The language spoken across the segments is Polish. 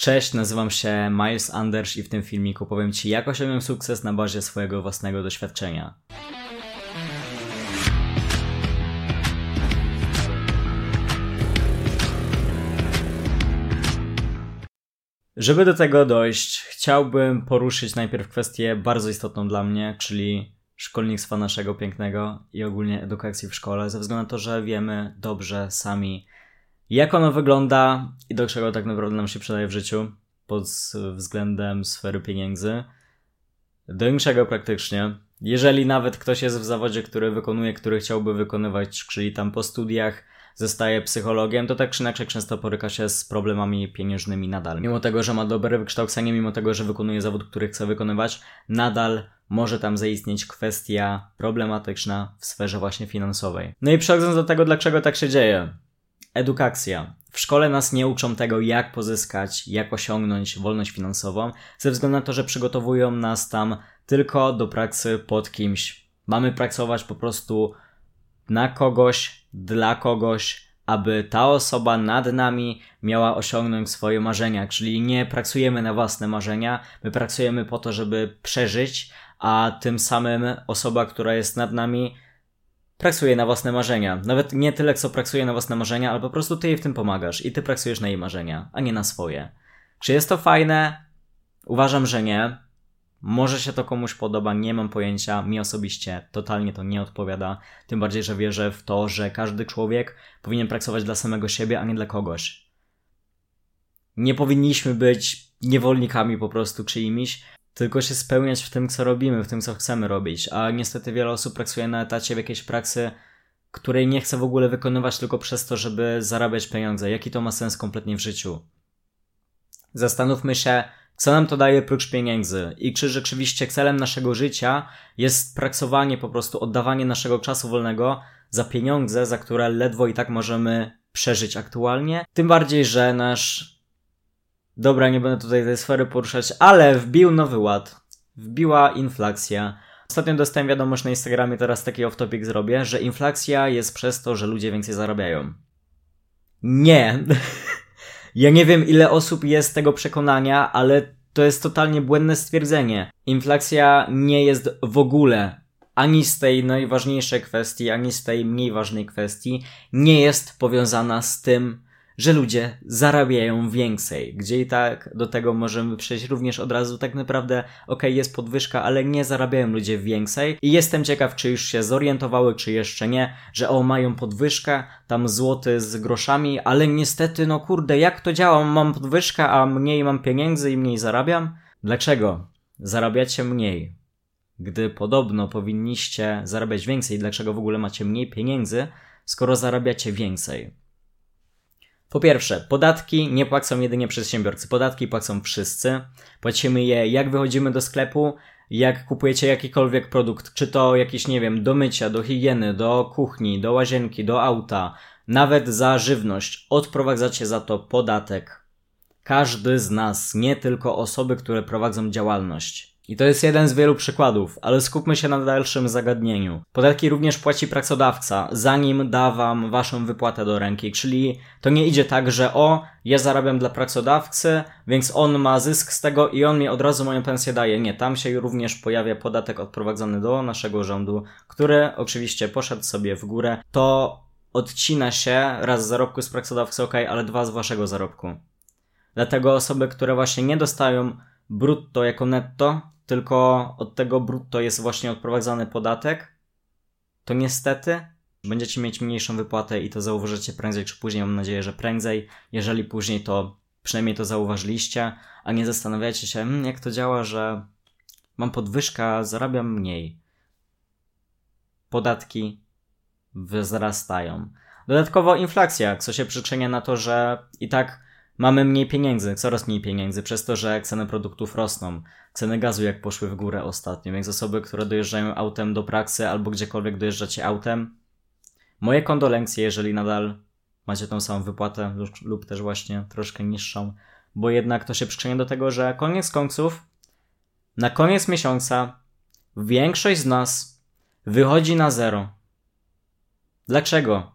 Cześć, nazywam się Miles Anders i w tym filmiku powiem Ci, jak osiągnąłem sukces na bazie swojego własnego doświadczenia. Żeby do tego dojść, chciałbym poruszyć najpierw kwestię bardzo istotną dla mnie, czyli szkolnictwa naszego pięknego i ogólnie edukacji w szkole, ze względu na to, że wiemy dobrze sami, jak ono wygląda i do czego tak naprawdę nam się przydaje w życiu pod względem sfery pieniędzy. Do niczego praktycznie. Jeżeli nawet ktoś jest w zawodzie, który wykonuje, który chciałby wykonywać, czyli tam po studiach, zostaje psychologiem, to tak czy inaczej często boryka się z problemami pieniężnymi nadal. Mimo tego, że ma dobre wykształcenie, mimo tego, że wykonuje zawód, który chce wykonywać, nadal może tam zaistnieć kwestia problematyczna w sferze właśnie finansowej. No i przechodząc do tego, dlaczego tak się dzieje. Edukacja. W szkole nas nie uczą tego, jak pozyskać, jak osiągnąć wolność finansową, ze względu na to, że przygotowują nas tam tylko do pracy pod kimś. Mamy pracować po prostu na kogoś, dla kogoś, aby ta osoba nad nami miała osiągnąć swoje marzenia. Czyli nie pracujemy na własne marzenia, my pracujemy po to, żeby przeżyć, a tym samym osoba, która jest nad nami, pracuje na własne marzenia. Nawet nie tyle, co pracuje na własne marzenia, ale po prostu ty jej w tym pomagasz i ty pracujesz na jej marzenia, a nie na swoje. Czy jest to fajne? Uważam, że nie. Może się to komuś podoba, nie mam pojęcia. Mi osobiście totalnie to nie odpowiada. Tym bardziej, że wierzę w to, że każdy człowiek powinien pracować dla samego siebie, a nie dla kogoś. Nie powinniśmy być niewolnikami po prostu czyimiś, tylko się spełniać w tym, co robimy, w tym, co chcemy robić. A niestety wiele osób pracuje na etacie w jakiejś pracy, której nie chce w ogóle wykonywać tylko przez to, żeby zarabiać pieniądze. Jaki to ma sens kompletnie w życiu? Zastanówmy się, co nam to daje prócz pieniędzy i czy rzeczywiście celem naszego życia jest pracowanie, po prostu oddawanie naszego czasu wolnego za pieniądze, za które ledwo i tak możemy przeżyć aktualnie. Tym bardziej, że nasz Dobra, nie będę tutaj tej sfery poruszać, ale wbił nowy ład. Wbiła inflacja. Ostatnio dostałem wiadomość na Instagramie, teraz taki off-topic zrobię, że inflacja jest przez to, że ludzie więcej zarabiają. Nie. ja nie wiem, ile osób jest tego przekonania, ale to jest totalnie błędne stwierdzenie. Inflacja nie jest w ogóle ani z tej najważniejszej kwestii, ani z tej mniej ważnej kwestii, nie jest powiązana z tym, że ludzie zarabiają więcej, gdzie i tak do tego możemy przejść również od razu. Tak naprawdę, ok, jest podwyżka, ale nie zarabiają ludzie więcej. I jestem ciekaw, czy już się zorientowały, czy jeszcze nie, że o, mają podwyżkę, tam złoty z groszami, ale niestety, no kurde, jak to działa? Mam podwyżkę, a mniej mam pieniędzy i mniej zarabiam? Dlaczego? Zarabiacie mniej. Gdy podobno powinniście zarabiać więcej, dlaczego w ogóle macie mniej pieniędzy, skoro zarabiacie więcej? Po pierwsze, podatki nie płacą jedynie przedsiębiorcy. Podatki płacą wszyscy. Płacimy je jak wychodzimy do sklepu, jak kupujecie jakikolwiek produkt, czy to jakiś, nie wiem, do mycia, do higieny, do kuchni, do łazienki, do auta, nawet za żywność. Odprowadzacie za to podatek. Każdy z nas, nie tylko osoby, które prowadzą działalność. I to jest jeden z wielu przykładów, ale skupmy się na dalszym zagadnieniu. Podatki również płaci pracodawca, zanim da wam waszą wypłatę do ręki, czyli to nie idzie tak, że o, ja zarabiam dla pracodawcy, więc on ma zysk z tego i on mi od razu moją pensję daje. Nie, tam się również pojawia podatek odprowadzony do naszego rządu, który oczywiście poszedł sobie w górę. To odcina się raz z zarobku z pracodawcy, ok, ale dwa z waszego zarobku. Dlatego osoby, które właśnie nie dostają brutto jako netto, tylko od tego brutto jest właśnie odprowadzany podatek, to niestety będziecie mieć mniejszą wypłatę i to zauważycie prędzej czy później. Mam nadzieję, że prędzej. Jeżeli później, to przynajmniej to zauważyliście, a nie zastanawiacie się, hmm, jak to działa, że mam podwyżkę, zarabiam mniej. Podatki wzrastają. Dodatkowo inflacja, co się przyczynia na to, że i tak mamy mniej pieniędzy, coraz mniej pieniędzy, przez to, że ceny produktów rosną. Ceny gazu jak poszły w górę ostatnio, więc osoby, które dojeżdżają autem do pracy albo gdziekolwiek dojeżdżacie autem, moje kondolencje, jeżeli nadal macie tą samą wypłatę lub, lub też właśnie troszkę niższą, bo jednak to się przyczynia do tego, że koniec końców, na koniec miesiąca większość z nas wychodzi na zero. Dlaczego?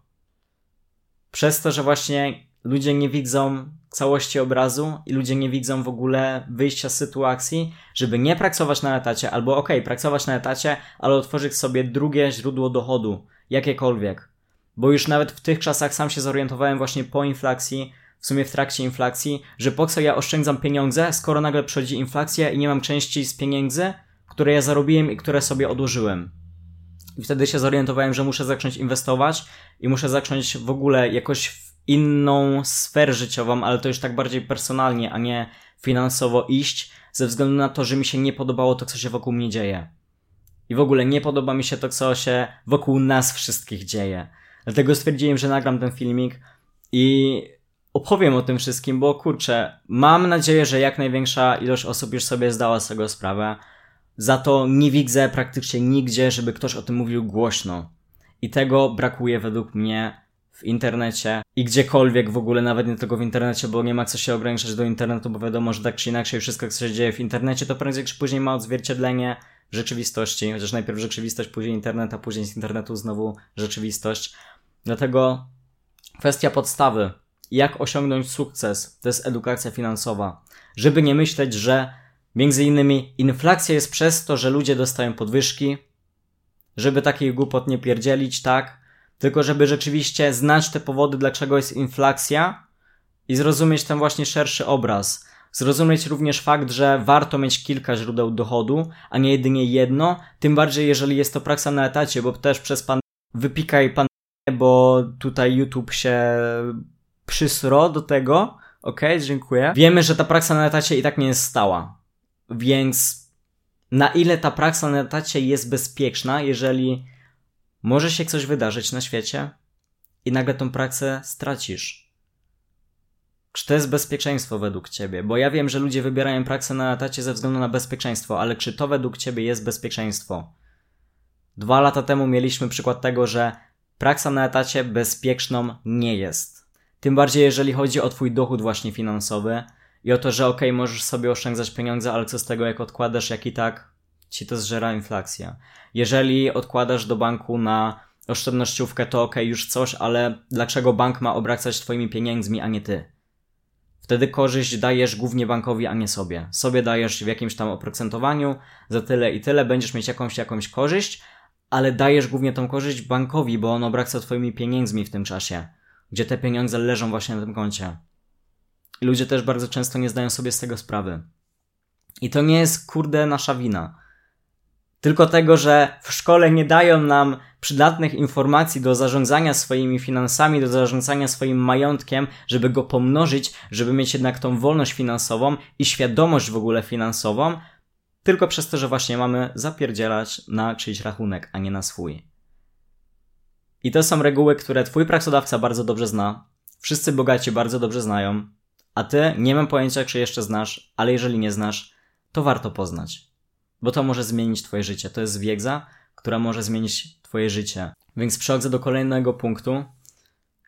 Przez to, że właśnie ludzie nie widzą całości obrazu i ludzie nie widzą w ogóle wyjścia z sytuacji, żeby nie pracować na etacie, albo okej, okay, pracować na etacie, ale otworzyć sobie drugie źródło dochodu, jakiekolwiek. Bo już nawet w tych czasach sam się zorientowałem właśnie po inflacji, w sumie w trakcie inflacji, że po co ja oszczędzam pieniądze, skoro nagle przychodzi inflacja i nie mam części z pieniędzy, które ja zarobiłem i które sobie odłożyłem. I wtedy się zorientowałem, że muszę zacząć inwestować i muszę zacząć w ogóle jakoś inną sferę życiową, ale to już tak bardziej personalnie, a nie finansowo iść, ze względu na to, że mi się nie podobało to, co się wokół mnie dzieje. I w ogóle nie podoba mi się to, co się wokół nas wszystkich dzieje. Dlatego stwierdziłem, że nagram ten filmik i opowiem o tym wszystkim, bo kurczę, mam nadzieję, że jak największa ilość osób już sobie zdała z tego sprawę. Za to nie widzę praktycznie nigdzie, żeby ktoś o tym mówił głośno. I tego brakuje według mnie w internecie i gdziekolwiek w ogóle, nawet nie tylko w internecie, bo nie ma co się ograniczać do internetu, bo wiadomo, że tak czy inaczej wszystko, co się dzieje w internecie, to prędzej czy później ma odzwierciedlenie w rzeczywistości, chociaż najpierw rzeczywistość, później internet, a później z internetu znowu rzeczywistość. Dlatego kwestia podstawy, jak osiągnąć sukces, to jest edukacja finansowa. Żeby nie myśleć, że między innymi inflacja jest przez to, że ludzie dostają podwyżki, żeby takich głupot nie pierdzielić, tak? Tylko żeby rzeczywiście znać te powody, dlaczego jest inflacja i zrozumieć ten właśnie szerszy obraz. Zrozumieć również fakt, że warto mieć kilka źródeł dochodu, a nie jedynie jedno, tym bardziej jeżeli jest to praksa na etacie, bo też przez pan wypikaj pan bo tutaj YouTube się przysro do tego. Ok, dziękuję. Wiemy, że ta praksa na etacie i tak nie jest stała. Więc na ile ta praksa na etacie jest bezpieczna, jeżeli może się coś wydarzyć na świecie i nagle tą praksę stracisz? Czy to jest bezpieczeństwo według ciebie? Bo ja wiem, że ludzie wybierają praksę na etacie ze względu na bezpieczeństwo, ale czy to według ciebie jest bezpieczeństwo? Dwa lata temu mieliśmy przykład tego, że praksa na etacie bezpieczną nie jest. Tym bardziej jeżeli chodzi o twój dochód właśnie finansowy i o to, że ok, możesz sobie oszczędzać pieniądze, ale co z tego jak odkładasz, jak i tak ci to zżera inflacja. Jeżeli odkładasz do banku na oszczędnościówkę, to ok, już coś, ale dlaczego bank ma obracać twoimi pieniędzmi, a nie ty? Wtedy korzyść dajesz głównie bankowi, a nie sobie. Sobie dajesz w jakimś tam oprocentowaniu, za tyle i tyle będziesz mieć jakąś jakąś korzyść, ale dajesz głównie tą korzyść bankowi, bo on obraca twoimi pieniędzmi w tym czasie, gdzie te pieniądze leżą właśnie na tym koncie. Ludzie też bardzo często nie zdają sobie z tego sprawy. I to nie jest, kurde, nasza wina. Tylko tego, że w szkole nie dają nam przydatnych informacji do zarządzania swoimi finansami, do zarządzania swoim majątkiem, żeby go pomnożyć, żeby mieć jednak tą wolność finansową i świadomość w ogóle finansową, tylko przez to, że właśnie mamy zapierdzielać na czyjś rachunek, a nie na swój. I to są reguły, które twój pracodawca bardzo dobrze zna, wszyscy bogaci bardzo dobrze znają, a ty nie mam pojęcia, czy jeszcze znasz, ale jeżeli nie znasz, to warto poznać. Bo to może zmienić twoje życie. To jest wiedza, która może zmienić twoje życie. Więc przechodzę do kolejnego punktu,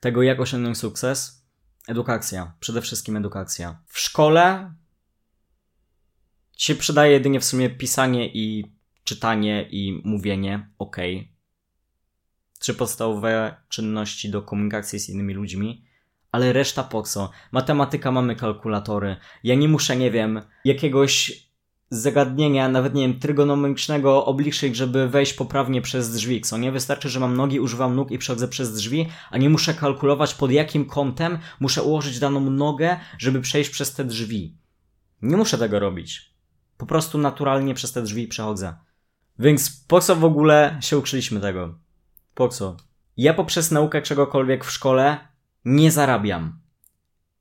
tego jak osiągnąć sukces. Edukacja. Przede wszystkim edukacja. W szkole się przydaje jedynie w sumie pisanie i czytanie i mówienie, ok. Trzy podstawowe czynności do komunikacji z innymi ludźmi, ale reszta po co? Matematyka mamy kalkulatory. Ja nie muszę, nie wiem, jakiegoś zagadnienia, nawet nie wiem, trygonomicznego obliczyć, żeby wejść poprawnie przez drzwi, co nie? Wystarczy, że mam nogi, używam nóg i przechodzę przez drzwi, a nie muszę kalkulować pod jakim kątem muszę ułożyć daną nogę, żeby przejść przez te drzwi. Nie muszę tego robić. Po prostu naturalnie przez te drzwi przechodzę. Więc po co w ogóle się uczyliśmy tego? Po co? Ja poprzez naukę czegokolwiek w szkole nie zarabiam.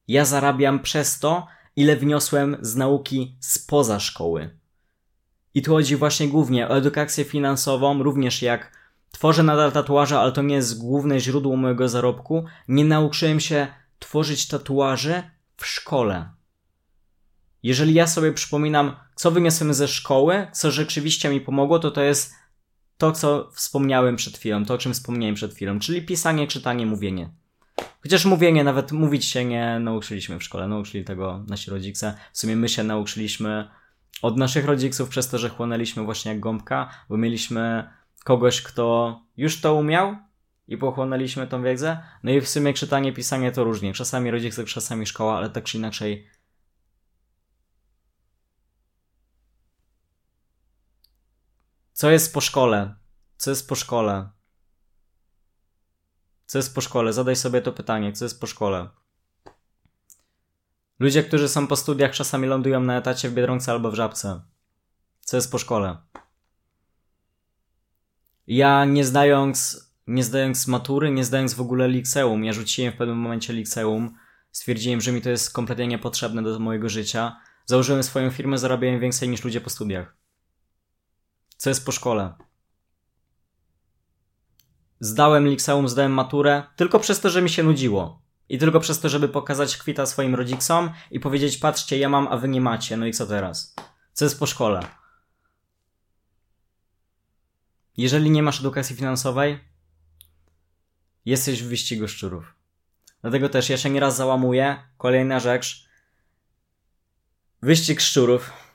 Ja zarabiam przez to, ile wniosłem z nauki spoza szkoły. I tu chodzi właśnie głównie o edukację finansową, również jak tworzę nadal tatuaże, ale to nie jest główne źródło mojego zarobku. Nie nauczyłem się tworzyć tatuaży w szkole. Jeżeli ja sobie przypominam, co wyniosłem ze szkoły, co rzeczywiście mi pomogło, to to jest to, co wspomniałem przed chwilą, to o czym wspomniałem przed chwilą, czyli pisanie, czytanie, mówienie. Chociaż mówienie, nawet mówić się nie nauczyliśmy w szkole, nauczyli tego nasi rodzice. W sumie my się nauczyliśmy od naszych rodziców przez to, że chłonęliśmy właśnie jak gąbka, bo mieliśmy kogoś, kto już to umiał i pochłonęliśmy tą wiedzę. No i w sumie czytanie, pisanie to różnie. Czasami rodzice, czasami szkoła, ale tak czy inaczej. Co jest po szkole? Co jest po szkole? Co jest po szkole? Zadaj sobie to pytanie. Co jest po szkole? Ludzie, którzy są po studiach, czasami lądują na etacie w Biedronce albo w Żabce. Co jest po szkole? Ja nie zdając, nie zdając matury, nie zdając w ogóle liceum, ja rzuciłem w pewnym momencie liceum, stwierdziłem, że mi to jest kompletnie niepotrzebne do mojego życia. Założyłem swoją firmę, zarabiałem więcej niż ludzie po studiach. Co jest po szkole? Zdałem liceum, zdałem maturę, tylko przez to, że mi się nudziło. I tylko przez to, żeby pokazać kwita swoim rodzicom i powiedzieć, patrzcie, ja mam, a wy nie macie, no i co teraz? Co jest po szkole? Jeżeli nie masz edukacji finansowej, jesteś w wyścigu szczurów. Dlatego też ja się nieraz załamuję. Kolejna rzecz. Wyścig szczurów.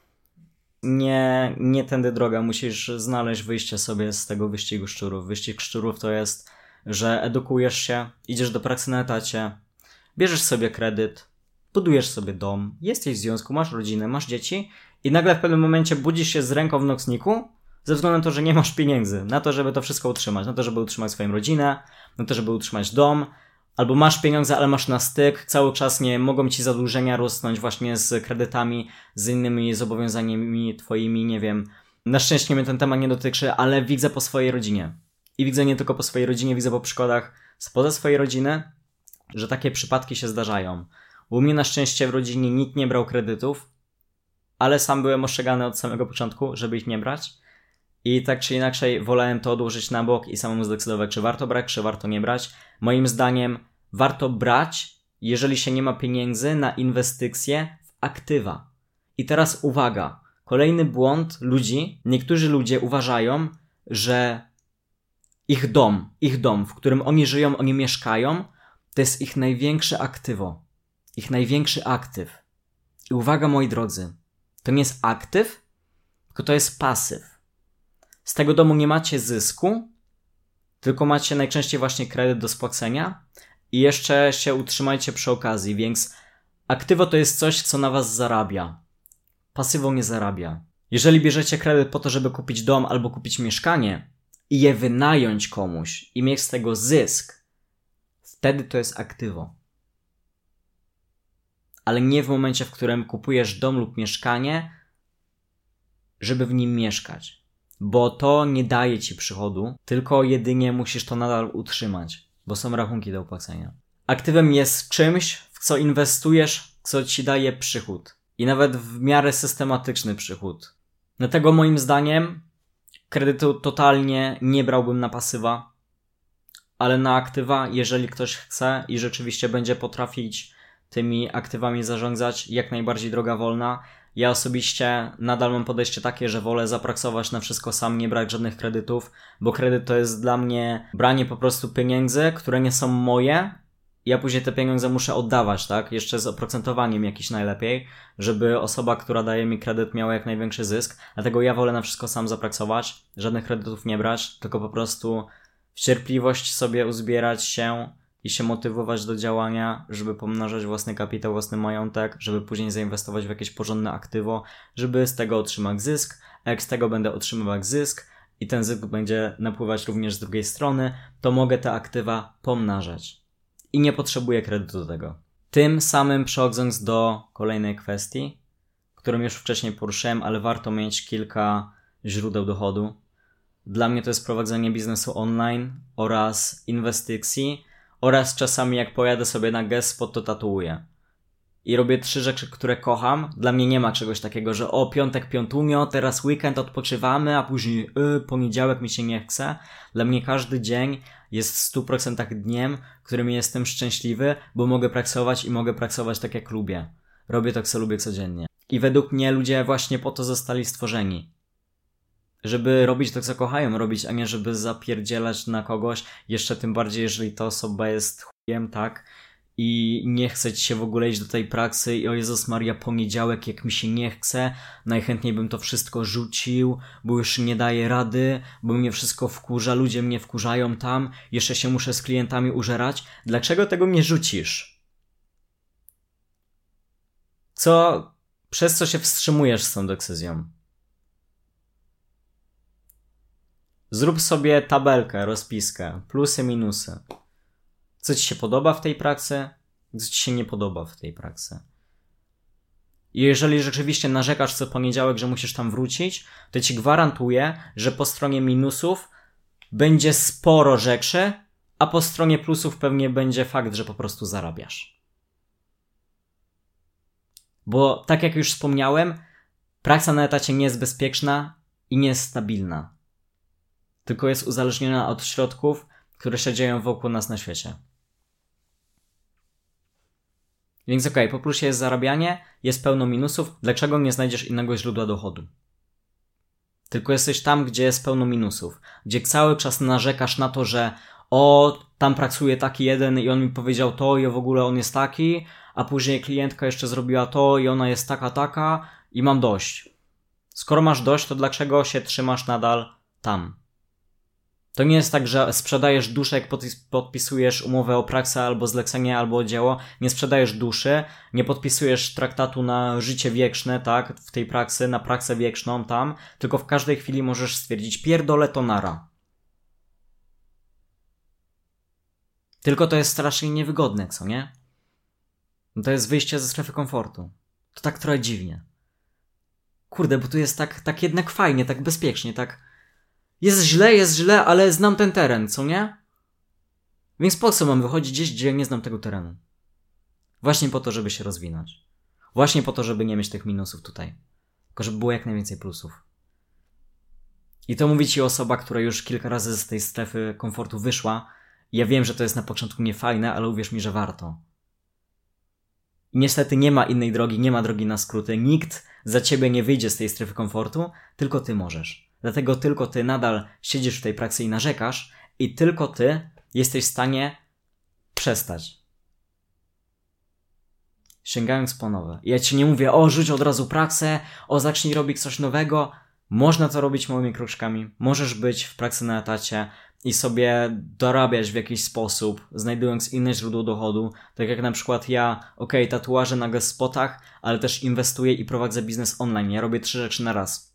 Nie, nie tędy droga. Musisz znaleźć wyjście sobie z tego wyścigu szczurów. Wyścig szczurów to jest, że edukujesz się, idziesz do pracy na etacie, bierzesz sobie kredyt, budujesz sobie dom, jesteś w związku, masz rodzinę, masz dzieci i nagle w pewnym momencie budzisz się z ręką w nocniku ze względu na to, że nie masz pieniędzy na to, żeby to wszystko utrzymać, na to, żeby utrzymać swoją rodzinę, na to, żeby utrzymać dom, albo masz pieniądze, ale masz na styk, cały czas nie mogą ci zadłużenia rosnąć właśnie z kredytami, z innymi zobowiązaniami twoimi, nie wiem. Na szczęście mnie ten temat nie dotyczy, ale widzę po swojej rodzinie. I widzę nie tylko po swojej rodzinie, widzę po przykładach spoza swojej rodziny, że takie przypadki się zdarzają. U mnie na szczęście w rodzinie nikt nie brał kredytów, ale sam byłem ostrzegany od samego początku, żeby ich nie brać. I tak czy inaczej wolałem to odłożyć na bok i samemu zdecydować, czy warto brać, czy warto nie brać. Moim zdaniem warto brać, jeżeli się nie ma pieniędzy na inwestycje w aktywa. I teraz uwaga, kolejny błąd ludzi. Niektórzy ludzie uważają, że ich dom, ich dom, w którym oni żyją, oni mieszkają, to jest ich największe aktywo. Ich największy aktyw. I uwaga, moi drodzy, to nie jest aktyw, tylko to jest pasyw. Z tego domu nie macie zysku, tylko macie najczęściej właśnie kredyt do spłacenia i jeszcze się utrzymajcie przy okazji, więc aktywo to jest coś, co na was zarabia. Pasywą nie zarabia. Jeżeli bierzecie kredyt po to, żeby kupić dom albo kupić mieszkanie i je wynająć komuś i mieć z tego zysk, wtedy to jest aktywo. Ale nie w momencie, w którym kupujesz dom lub mieszkanie, żeby w nim mieszkać bo to nie daje ci przychodu, tylko jedynie musisz to nadal utrzymać, bo są rachunki do opłacenia. Aktywem jest czymś, w co inwestujesz, co ci daje przychód. I nawet w miarę systematyczny przychód. Dlatego moim zdaniem kredytu totalnie nie brałbym na pasywa, ale na aktywa, jeżeli ktoś chce i rzeczywiście będzie potrafić tymi aktywami zarządzać, jak najbardziej droga wolna, ja osobiście nadal mam podejście takie, że wolę zapraksować na wszystko sam, nie brać żadnych kredytów, bo kredyt to jest dla mnie branie po prostu pieniędzy, które nie są moje. Ja później te pieniądze muszę oddawać, tak? Jeszcze z oprocentowaniem jakiś najlepiej, żeby osoba, która daje mi kredyt miała jak największy zysk. Dlatego ja wolę na wszystko sam zapraksować, żadnych kredytów nie brać, tylko po prostu w cierpliwość sobie uzbierać się, i się motywować do działania, żeby pomnażać własny kapitał, własny majątek, żeby później zainwestować w jakieś porządne aktywo, żeby z tego otrzymać zysk, a jak z tego będę otrzymywać zysk i ten zysk będzie napływać również z drugiej strony, to mogę te aktywa pomnażać. I nie potrzebuję kredytu do tego. Tym samym przechodząc do kolejnej kwestii, którą już wcześniej poruszyłem, ale warto mieć kilka źródeł dochodu. Dla mnie to jest prowadzenie biznesu online oraz inwestycji, oraz czasami jak pojadę sobie na Gespot, to tatuuję. I robię trzy rzeczy, które kocham. Dla mnie nie ma czegoś takiego, że o, piątek, piątunio, teraz weekend odpoczywamy, a później y, poniedziałek mi się nie chce. Dla mnie każdy dzień jest w 100% dniem, którym jestem szczęśliwy, bo mogę pracować i mogę pracować tak jak lubię. Robię to, co lubię codziennie. I według mnie ludzie właśnie po to zostali stworzeni żeby robić to, co kochają robić, a nie żeby zapierdzielać na kogoś, jeszcze tym bardziej, jeżeli ta osoba jest chujem, tak? i nie chce ci się w ogóle iść do tej praksy i o Jezus Maria, poniedziałek, jak mi się nie chce, najchętniej bym to wszystko rzucił, bo już nie daję rady, bo mnie wszystko wkurza, ludzie mnie wkurzają tam, jeszcze się muszę z klientami użerać. Dlaczego tego nie rzucisz? Co, przez co się wstrzymujesz z tą decyzją? Zrób sobie tabelkę, rozpiskę, plusy, minusy. Co ci się podoba w tej pracy, co ci się nie podoba w tej pracy. I jeżeli rzeczywiście narzekasz co poniedziałek, że musisz tam wrócić, to ci gwarantuję, że po stronie minusów będzie sporo rzeczy, a po stronie plusów pewnie będzie fakt, że po prostu zarabiasz. Bo tak jak już wspomniałem, praca na etacie nie jest bezpieczna i nie jest stabilna. Tylko jest uzależniona od środków, które się dzieją wokół nas na świecie. Więc okej, okay, po plusie jest zarabianie, jest pełno minusów. Dlaczego nie znajdziesz innego źródła dochodu? Tylko jesteś tam, gdzie jest pełno minusów. Gdzie cały czas narzekasz na to, że o, tam pracuje taki jeden i on mi powiedział to i w ogóle on jest taki, a później klientka jeszcze zrobiła to i ona jest taka, taka i mam dość. Skoro masz dość, to dlaczego się trzymasz nadal tam? To nie jest tak, że sprzedajesz duszę, jak podpisujesz umowę o praksę albo zlecenie, albo o dzieło. Nie sprzedajesz duszy, nie podpisujesz traktatu na życie wieczne, tak, w tej praksy, na praksę wieczną tam, tylko w każdej chwili możesz stwierdzić pierdolę to nara. Tylko to jest strasznie niewygodne, co nie? No to jest wyjście ze strefy komfortu. To tak trochę dziwnie. Kurde, bo tu jest tak, tak jednak fajnie, tak bezpiecznie, tak jest źle, jest źle, ale znam ten teren, co nie? Więc po co mam wychodzić gdzieś, gdzie nie znam tego terenu? Właśnie po to, żeby się rozwinąć. Właśnie po to, żeby nie mieć tych minusów tutaj. Tylko żeby było jak najwięcej plusów. I to mówi ci osoba, która już kilka razy z tej strefy komfortu wyszła. Ja wiem, że to jest na początku niefajne, ale uwierz mi, że warto. I niestety nie ma innej drogi, nie ma drogi na skróty. Nikt za ciebie nie wyjdzie z tej strefy komfortu, tylko ty możesz. Dlatego tylko ty nadal siedzisz w tej pracy i narzekasz, i tylko ty jesteś w stanie przestać. Sięgając po nowe. Ja ci nie mówię, o, rzuć od razu pracę, o, zacznij robić coś nowego. Można to robić małymi kroczkami. Możesz być w pracy na etacie i sobie dorabiać w jakiś sposób, znajdując inne źródło dochodu. Tak jak na przykład ja, ok, tatuaże na spotach, ale też inwestuję i prowadzę biznes online. Ja robię trzy rzeczy na raz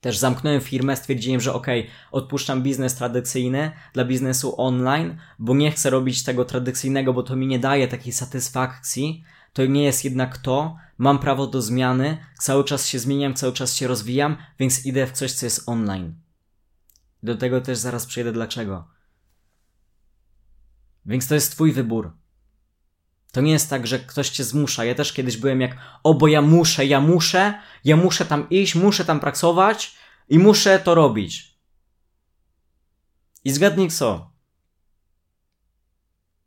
też zamknąłem firmę, stwierdziłem, że ok, odpuszczam biznes tradycyjny dla biznesu online, bo nie chcę robić tego tradycyjnego, bo to mi nie daje takiej satysfakcji. To nie jest jednak to. Mam prawo do zmiany, cały czas się zmieniam, cały czas się rozwijam, więc idę w coś, co jest online. Do tego też zaraz przejdę dlaczego. Więc to jest Twój wybór. To nie jest tak, że ktoś cię zmusza. Ja też kiedyś byłem jak, o bo ja muszę, ja muszę, ja muszę tam iść, muszę tam pracować i muszę to robić. I zgadnij co?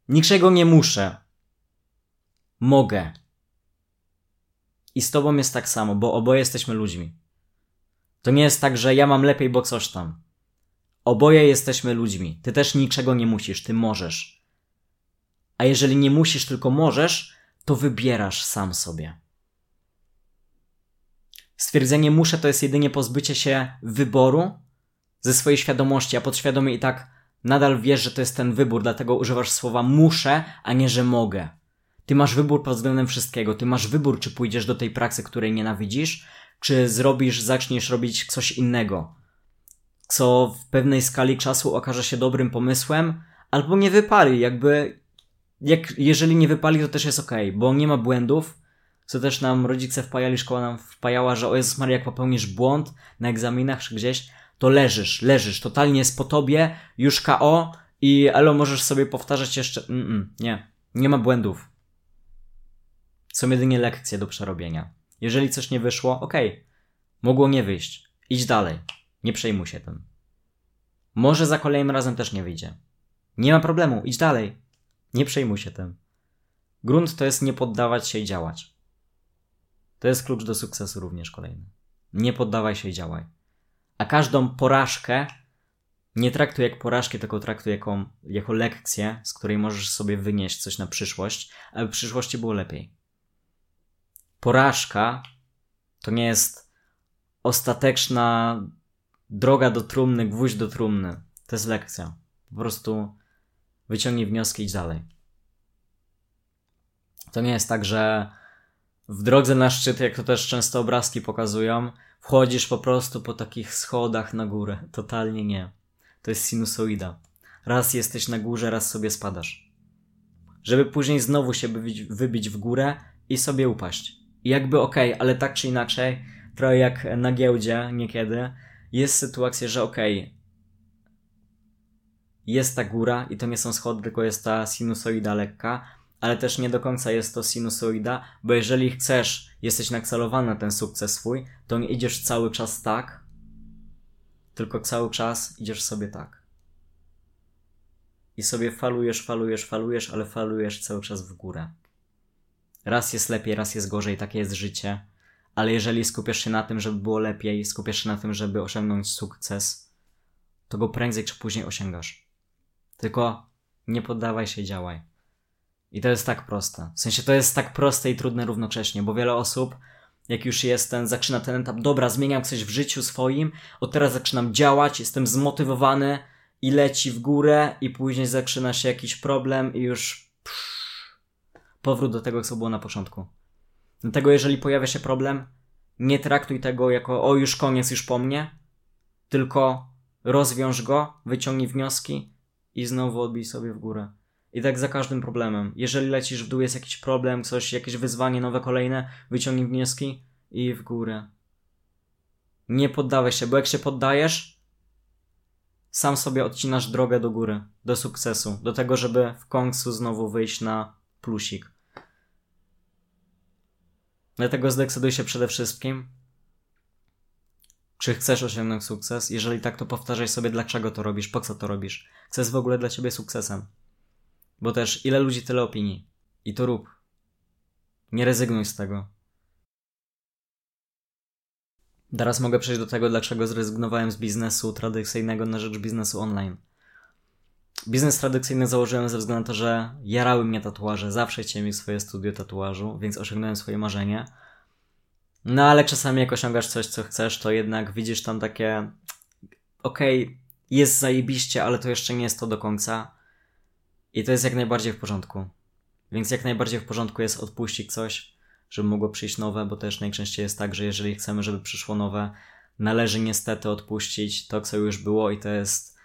Niczego nie muszę. Mogę. I z tobą jest tak samo, bo oboje jesteśmy ludźmi. To nie jest tak, że ja mam lepiej, bo coś tam. Oboje jesteśmy ludźmi. Ty też niczego nie musisz, ty możesz. A jeżeli nie musisz, tylko możesz, to wybierasz sam sobie. Stwierdzenie muszę to jest jedynie pozbycie się wyboru ze swojej świadomości, a podświadomie i tak nadal wiesz, że to jest ten wybór, dlatego używasz słowa muszę, a nie że mogę. Ty masz wybór pod względem wszystkiego. Ty masz wybór, czy pójdziesz do tej pracy, której nienawidzisz, czy zrobisz, zaczniesz robić coś innego, co w pewnej skali czasu okaże się dobrym pomysłem, albo nie wypali. Jakby jak, jeżeli nie wypali, to też jest ok, bo nie ma błędów, co też nam rodzice wpajali, szkoła nam wpajała, że o Jezus Maria, jak popełnisz błąd na egzaminach czy gdzieś, to leżysz, leżysz, totalnie jest po tobie, już KO i elo możesz sobie powtarzać jeszcze, mm, -mm nie, nie ma błędów. Są jedynie lekcje do przerobienia. Jeżeli coś nie wyszło, ok, mogło nie wyjść, idź dalej, nie przejmuj się tym. Może za kolejnym razem też nie wyjdzie. Nie ma problemu, idź dalej. Nie przejmuj się tym. Grunt to jest nie poddawać się i działać. To jest klucz do sukcesu również kolejny. Nie poddawaj się i działaj. A każdą porażkę Nie traktuj jak porażki, tylko traktuj jako, jako lekcję, z której możesz sobie wynieść coś na przyszłość, aby w przyszłości było lepiej. Porażka to nie jest ostateczna droga do trumny, gwóźdź do trumny. To jest lekcja. Po prostu wyciągnij wnioski i idź dalej. To nie jest tak, że w drodze na szczyt, jak to też często obrazki pokazują, wchodzisz po prostu po takich schodach na górę. Totalnie nie. To jest sinusoida. Raz jesteś na górze, raz sobie spadasz. Żeby później znowu się wybić, w górę i sobie upaść. I jakby okej, okay, ale tak czy inaczej, trochę jak na giełdzie niekiedy, jest sytuacja, że okej, okay, jest ta góra i to nie są schody, tylko jest ta sinusoida lekka, ale też nie do końca jest to sinusoida, bo jeżeli chcesz, jesteś nakcelowany na ten sukces swój, to nie idziesz cały czas tak, tylko cały czas idziesz sobie tak. I sobie falujesz, falujesz, falujesz, ale falujesz cały czas w górę. Raz jest lepiej, raz jest gorzej, takie jest życie. Ale jeżeli skupiasz się na tym, żeby było lepiej, skupiasz się na tym, żeby osiągnąć sukces, to go prędzej czy później osiągasz. Tylko nie poddawaj się, działaj. I to jest tak proste. W sensie to jest tak proste i trudne równocześnie, bo wiele osób, jak już jest ten, zaczyna ten etap, dobra, zmieniam coś w życiu swoim, od teraz zaczynam działać, jestem zmotywowany i leci w górę i później zaczyna się jakiś problem i już psz, powrót do tego, co było na początku. Dlatego jeżeli pojawia się problem, nie traktuj tego jako o już koniec, już po mnie, tylko rozwiąż go, wyciągnij wnioski i znowu odbij sobie w górę. I tak za każdym problemem. Jeżeli lecisz w dół, jest jakiś problem, coś, jakieś wyzwanie nowe, kolejne, wyciągnij wnioski i w górę. Nie poddawaj się, bo jak się poddajesz, sam sobie odcinasz drogę do góry, do sukcesu, do tego, żeby w końcu znowu wyjść na plusik. Dlatego zdecyduj się przede wszystkim, czy chcesz osiągnąć sukces. Jeżeli tak, to powtarzaj sobie, dlaczego to robisz, po co to robisz. Co w ogóle dla ciebie sukcesem. Bo też ile ludzi, tyle opinii. I to rób. Nie rezygnuj z tego. Teraz mogę przejść do tego, dlaczego zrezygnowałem z biznesu tradycyjnego na rzecz biznesu online. Biznes tradycyjny założyłem ze względu na to, że jarały mnie tatuaże. Zawsze chciałem mieć swoje studio tatuażu, więc osiągnąłem swoje marzenie. No ale czasami jak osiągasz coś, co chcesz, to jednak widzisz tam takie okej, okay, jest zajebiście, ale to jeszcze nie jest to do końca. I to jest jak najbardziej w porządku. Więc jak najbardziej w porządku jest odpuścić coś, żeby mogło przyjść nowe, bo też najczęściej jest tak, że jeżeli chcemy, żeby przyszło nowe, należy niestety odpuścić to, co już było i to jest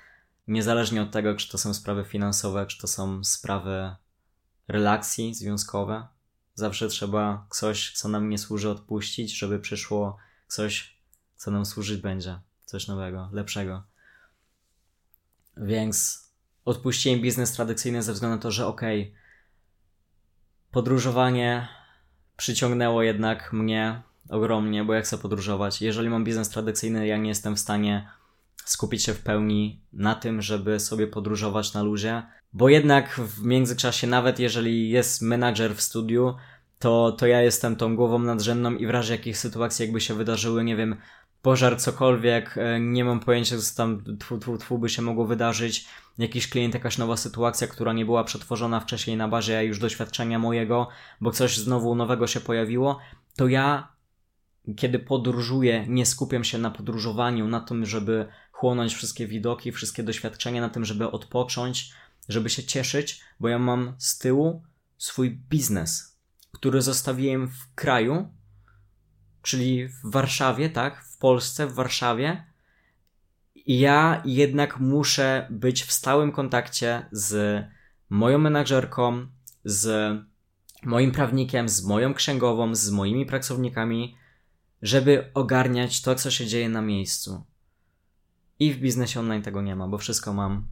niezależnie od tego, czy to są sprawy finansowe, czy to są sprawy relacji związkowe. Zawsze trzeba coś, co nam nie służy, odpuścić, żeby przyszło coś, co nam służyć będzie. Coś nowego, lepszego. Więc odpuściłem biznes tradycyjny ze względu na to, że okej, okay, podróżowanie przyciągnęło jednak mnie ogromnie, bo ja chcę podróżować. Jeżeli mam biznes tradycyjny, ja nie jestem w stanie skupić się w pełni na tym, żeby sobie podróżować na luzie, bo jednak w międzyczasie, nawet jeżeli jest menadżer w studiu, to, to ja jestem tą głową nadrzędną i w razie jakichś sytuacji jakby się wydarzyły, nie wiem, pożar, cokolwiek, e, nie mam pojęcia, co tam tfu, tfu, tfu by się mogło wydarzyć, jakiś klient, jakaś nowa sytuacja, która nie była przetworzona wcześniej na bazie już doświadczenia mojego, bo coś znowu nowego się pojawiło, to ja, kiedy podróżuję, nie skupiam się na podróżowaniu, na tym, żeby chłonąć wszystkie widoki, wszystkie doświadczenia, na tym, żeby odpocząć, żeby się cieszyć, bo ja mam z tyłu swój biznes, który zostawiłem w kraju, czyli w Warszawie, tak? W Polsce, w Warszawie. I ja jednak muszę być w stałym kontakcie z moją menadżerką, z moim prawnikiem, z moją księgową, z moimi pracownikami, żeby ogarniać to, co się dzieje na miejscu. I w biznesie online tego nie ma, bo wszystko mam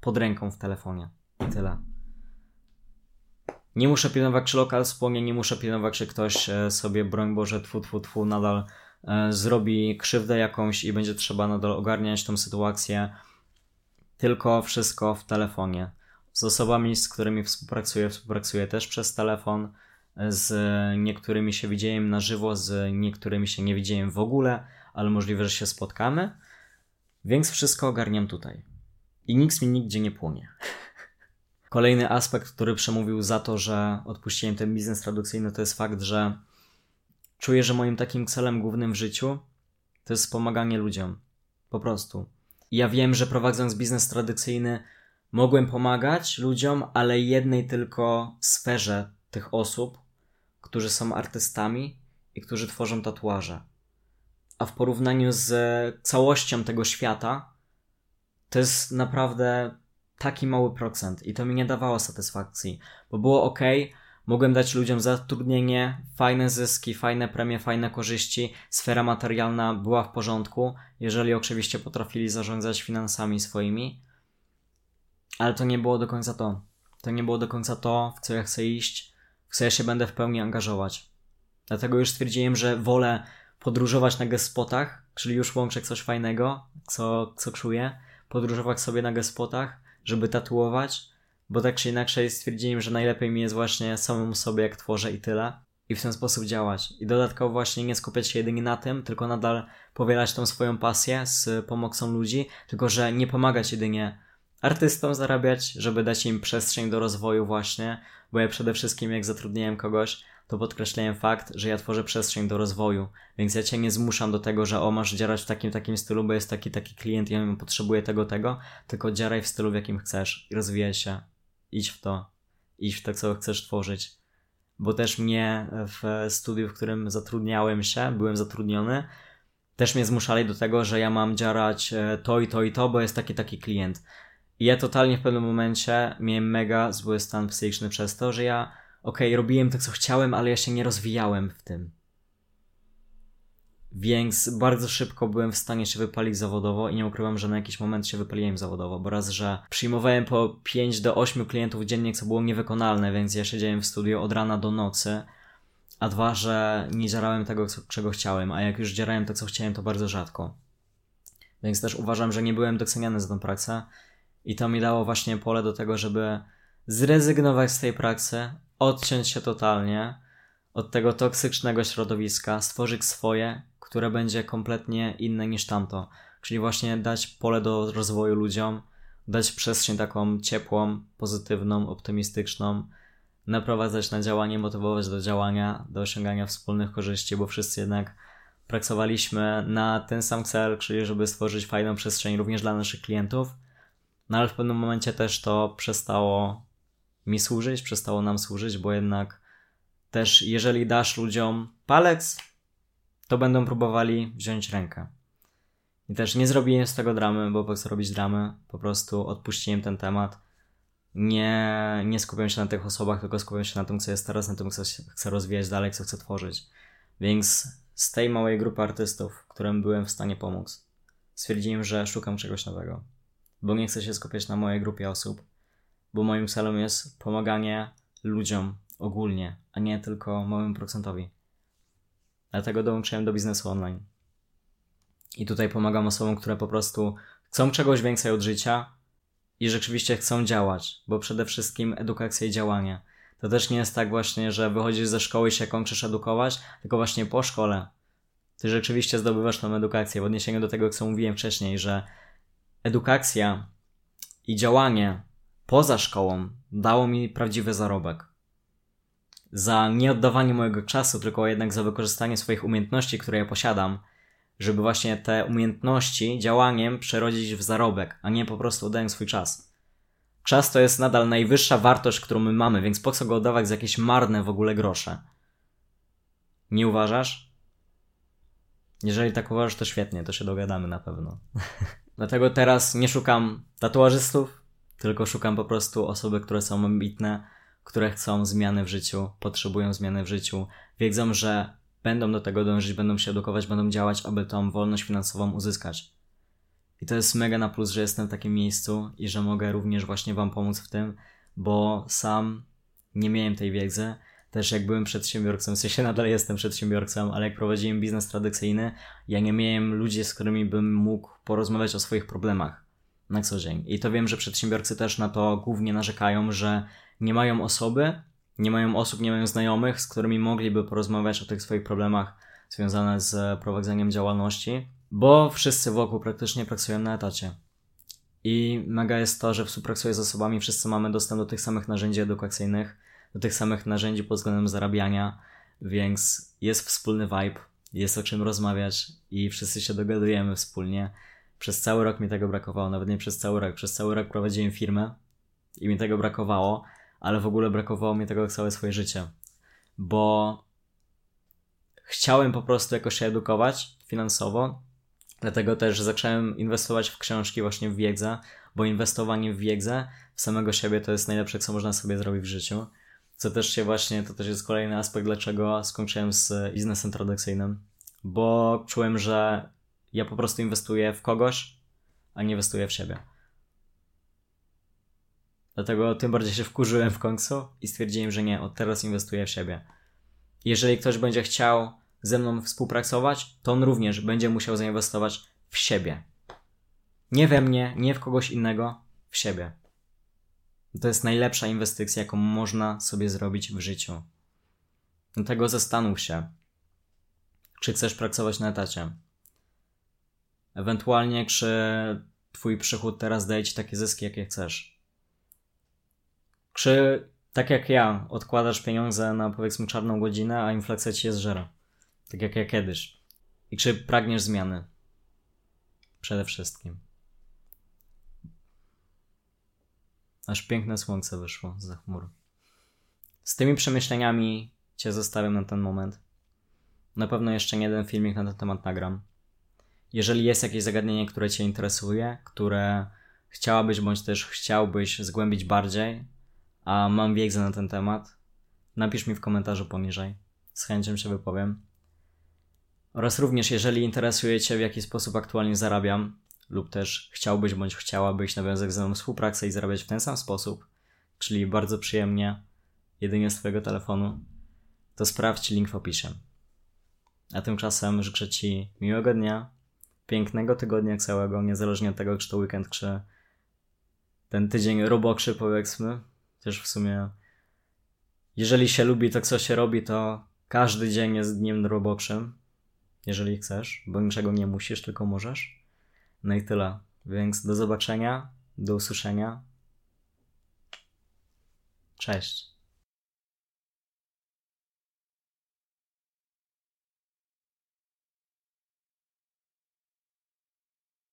pod ręką w telefonie. I tyle. Nie muszę pilnować, czy lokal spłonie, nie muszę pilnować, czy ktoś e, sobie, broń Boże, tfu, tfu, tfu, nadal e, zrobi krzywdę jakąś i będzie trzeba nadal ogarniać tą sytuację. Tylko wszystko w telefonie. Z osobami, z którymi współpracuję, współpracuję też przez telefon. Z niektórymi się widziałem na żywo, z niektórymi się nie widziałem w ogóle, ale możliwe, że się spotkamy. Więc wszystko ogarniam tutaj. I nikt mi nigdzie nie płonie. Kolejny aspekt, który przemówił za to, że odpuściłem ten biznes tradycyjny, to jest fakt, że czuję, że moim takim celem głównym w życiu to jest pomaganie ludziom. Po prostu. Ja wiem, że prowadząc biznes tradycyjny mogłem pomagać ludziom, ale jednej tylko sferze tych osób, którzy są artystami i którzy tworzą tatuaże. A w porównaniu z całością tego świata, to jest naprawdę taki mały procent i to mi nie dawało satysfakcji, bo było ok, mogłem dać ludziom zatrudnienie, fajne zyski, fajne premie, fajne korzyści, sfera materialna była w porządku, jeżeli oczywiście potrafili zarządzać finansami swoimi, ale to nie było do końca to. To nie było do końca to, w co ja chcę iść, w co ja się będę w pełni angażować. Dlatego już stwierdziłem, że wolę podróżować na gespotach, czyli już łączę coś fajnego, co, co czuję, podróżować sobie na gespotach, żeby tatuować, bo tak czy inaczej stwierdziłem, że najlepiej mi jest właśnie samemu sobie jak tworzę i tyle. I w ten sposób działać. I dodatkowo właśnie nie skupiać się jedynie na tym, tylko nadal powielać tą swoją pasję z pomocą ludzi, tylko że nie pomagać jedynie artystom zarabiać, żeby dać im przestrzeń do rozwoju właśnie, bo ja przede wszystkim jak zatrudniałem kogoś, to podkreślałem fakt, że ja tworzę przestrzeń do rozwoju, więc ja cię nie zmuszam do tego, że o masz działać w takim takim stylu, bo jest taki taki klient i on potrzebuje tego tego, tylko działaj w stylu w jakim chcesz i rozwijaj się. Idź w to. Idź w to, co chcesz tworzyć. Bo też mnie w studiu, w którym zatrudniałem się, byłem zatrudniony, też mnie zmuszali do tego, że ja mam działać e, to i to i to, bo jest taki taki klient. I ja totalnie w pewnym momencie miałem mega zły stan psychiczny przez to, że ja, okej, okay, robiłem to, co chciałem, ale ja się nie rozwijałem w tym. Więc bardzo szybko byłem w stanie się wypalić zawodowo i nie ukrywam, że na jakiś moment się wypaliłem zawodowo, bo raz, że przyjmowałem po 5 do 8 klientów dziennie, co było niewykonalne, więc ja siedziałem w studiu od rana do nocy, a dwa, że nie dzierałem tego, czego chciałem, a jak już dzierałem to, co chciałem, to bardzo rzadko. Więc też uważam, że nie byłem doceniany za tę pracę i to mi dało właśnie pole do tego, żeby zrezygnować z tej pracy, odciąć się totalnie od tego toksycznego środowiska, stworzyć swoje, które będzie kompletnie inne niż tamto. Czyli właśnie dać pole do rozwoju ludziom, dać przestrzeń taką ciepłą, pozytywną, optymistyczną, naprowadzać na działanie, motywować do działania, do osiągania wspólnych korzyści, bo wszyscy jednak pracowaliśmy na ten sam cel, czyli żeby stworzyć fajną przestrzeń również dla naszych klientów no ale w pewnym momencie też to przestało mi służyć, przestało nam służyć, bo jednak też jeżeli dasz ludziom palec, to będą próbowali wziąć rękę. I też nie zrobiłem z tego dramy, bo po co robić dramy, po prostu odpuściłem ten temat. Nie, nie skupiam się na tych osobach, tylko skupiam się na tym, co jest teraz, na tym, co chcę rozwijać dalej, co chcę tworzyć. Więc z tej małej grupy artystów, którym byłem w stanie pomóc, stwierdziłem, że szukam czegoś nowego bo nie chcę się skupiać na mojej grupie osób, bo moim celem jest pomaganie ludziom ogólnie, a nie tylko małym procentowi. Dlatego dołączyłem do biznesu online. I tutaj pomagam osobom, które po prostu chcą czegoś więcej od życia i rzeczywiście chcą działać, bo przede wszystkim edukacja i działanie. To też nie jest tak właśnie, że wychodzisz ze szkoły i się kończysz edukować, tylko właśnie po szkole ty rzeczywiście zdobywasz tą edukację. W odniesieniu do tego, co mówiłem wcześniej, że edukacja i działanie poza szkołą dało mi prawdziwy zarobek. Za nieoddawanie mojego czasu, tylko jednak za wykorzystanie swoich umiejętności, które ja posiadam, żeby właśnie te umiejętności działaniem przerodzić w zarobek, a nie po prostu oddając swój czas. Czas to jest nadal najwyższa wartość, którą my mamy, więc po co go oddawać za jakieś marne w ogóle grosze? Nie uważasz? Jeżeli tak uważasz, to świetnie, to się dogadamy na pewno. Dlatego teraz nie szukam tatuażystów, tylko szukam po prostu osoby, które są ambitne, które chcą zmiany w życiu, potrzebują zmiany w życiu, wiedzą, że będą do tego dążyć, będą się edukować, będą działać, aby tą wolność finansową uzyskać. I to jest mega na plus, że jestem w takim miejscu i że mogę również właśnie Wam pomóc w tym, bo sam nie miałem tej wiedzy, też jak byłem przedsiębiorcą, w sensie nadal jestem przedsiębiorcą, ale jak prowadziłem biznes tradycyjny, ja nie miałem ludzi, z którymi bym mógł porozmawiać o swoich problemach na co dzień. I to wiem, że przedsiębiorcy też na to głównie narzekają, że nie mają osoby, nie mają osób, nie mają znajomych, z którymi mogliby porozmawiać o tych swoich problemach związanych z prowadzeniem działalności, Bo wszyscy wokół praktycznie pracują na etacie. I mega jest to, że współpracuję z osobami, wszyscy mamy dostęp do tych samych narzędzi edukacyjnych, do tych samych narzędzi pod względem zarabiania, więc jest wspólny vibe, jest o czym rozmawiać i wszyscy się dogadujemy wspólnie. Przez cały rok mi tego brakowało, nawet nie przez cały rok. Przez cały rok prowadziłem firmę i mi tego brakowało, ale w ogóle brakowało mi tego całe swoje życie, bo chciałem po prostu jakoś się edukować finansowo, dlatego też zacząłem inwestować w książki, właśnie w wiedzę, bo inwestowanie w wiedzę w samego siebie to jest najlepsze, co można sobie zrobić w życiu. Co też się właśnie, to też jest kolejny aspekt, dlaczego skończyłem z biznesem tradycyjnym, bo czułem, że ja po prostu inwestuję w kogoś, a nie inwestuję w siebie. Dlatego tym bardziej się wkurzyłem w końcu i stwierdziłem, że nie, od teraz inwestuję w siebie. Jeżeli ktoś będzie chciał ze mną współpracować, to on również będzie musiał zainwestować w siebie. Nie we mnie, nie w kogoś innego, w siebie. To jest najlepsza inwestycja, jaką można sobie zrobić w życiu. Dlatego zastanów się, czy chcesz pracować na etacie. Ewentualnie, czy twój przychód teraz daje ci takie zyski, jakie chcesz. Czy tak jak ja, odkładasz pieniądze na powiedzmy czarną godzinę, a inflacja ci je zżera. Tak jak ja kiedyś. I czy pragniesz zmiany? Przede wszystkim. Aż piękne słońce wyszło za chmur. Z tymi przemyśleniami Cię zostawiam na ten moment. Na pewno jeszcze nie jeden filmik na ten temat nagram. Jeżeli jest jakieś zagadnienie, które Cię interesuje, które chciałabyś bądź też chciałbyś zgłębić bardziej, a mam wiedzę na ten temat, napisz mi w komentarzu poniżej. Z chęcią się wypowiem. Oraz również, jeżeli interesuje Cię, w jaki sposób aktualnie zarabiam, lub też chciałbyś bądź chciałabyś nawiązać ze mną współpracę i zarabiać w ten sam sposób, czyli bardzo przyjemnie, jedynie z Twojego telefonu, to sprawdź link w opisie. A tymczasem życzę Ci miłego dnia, pięknego tygodnia całego, niezależnie od tego, czy to weekend, czy ten tydzień robokszy, powiedzmy. Też w sumie, jeżeli się lubi to, co się robi, to każdy dzień jest dniem robokrzym, jeżeli chcesz, bo niczego nie musisz, tylko możesz. No i tyle. Więc do zobaczenia, do usłyszenia. Cześć.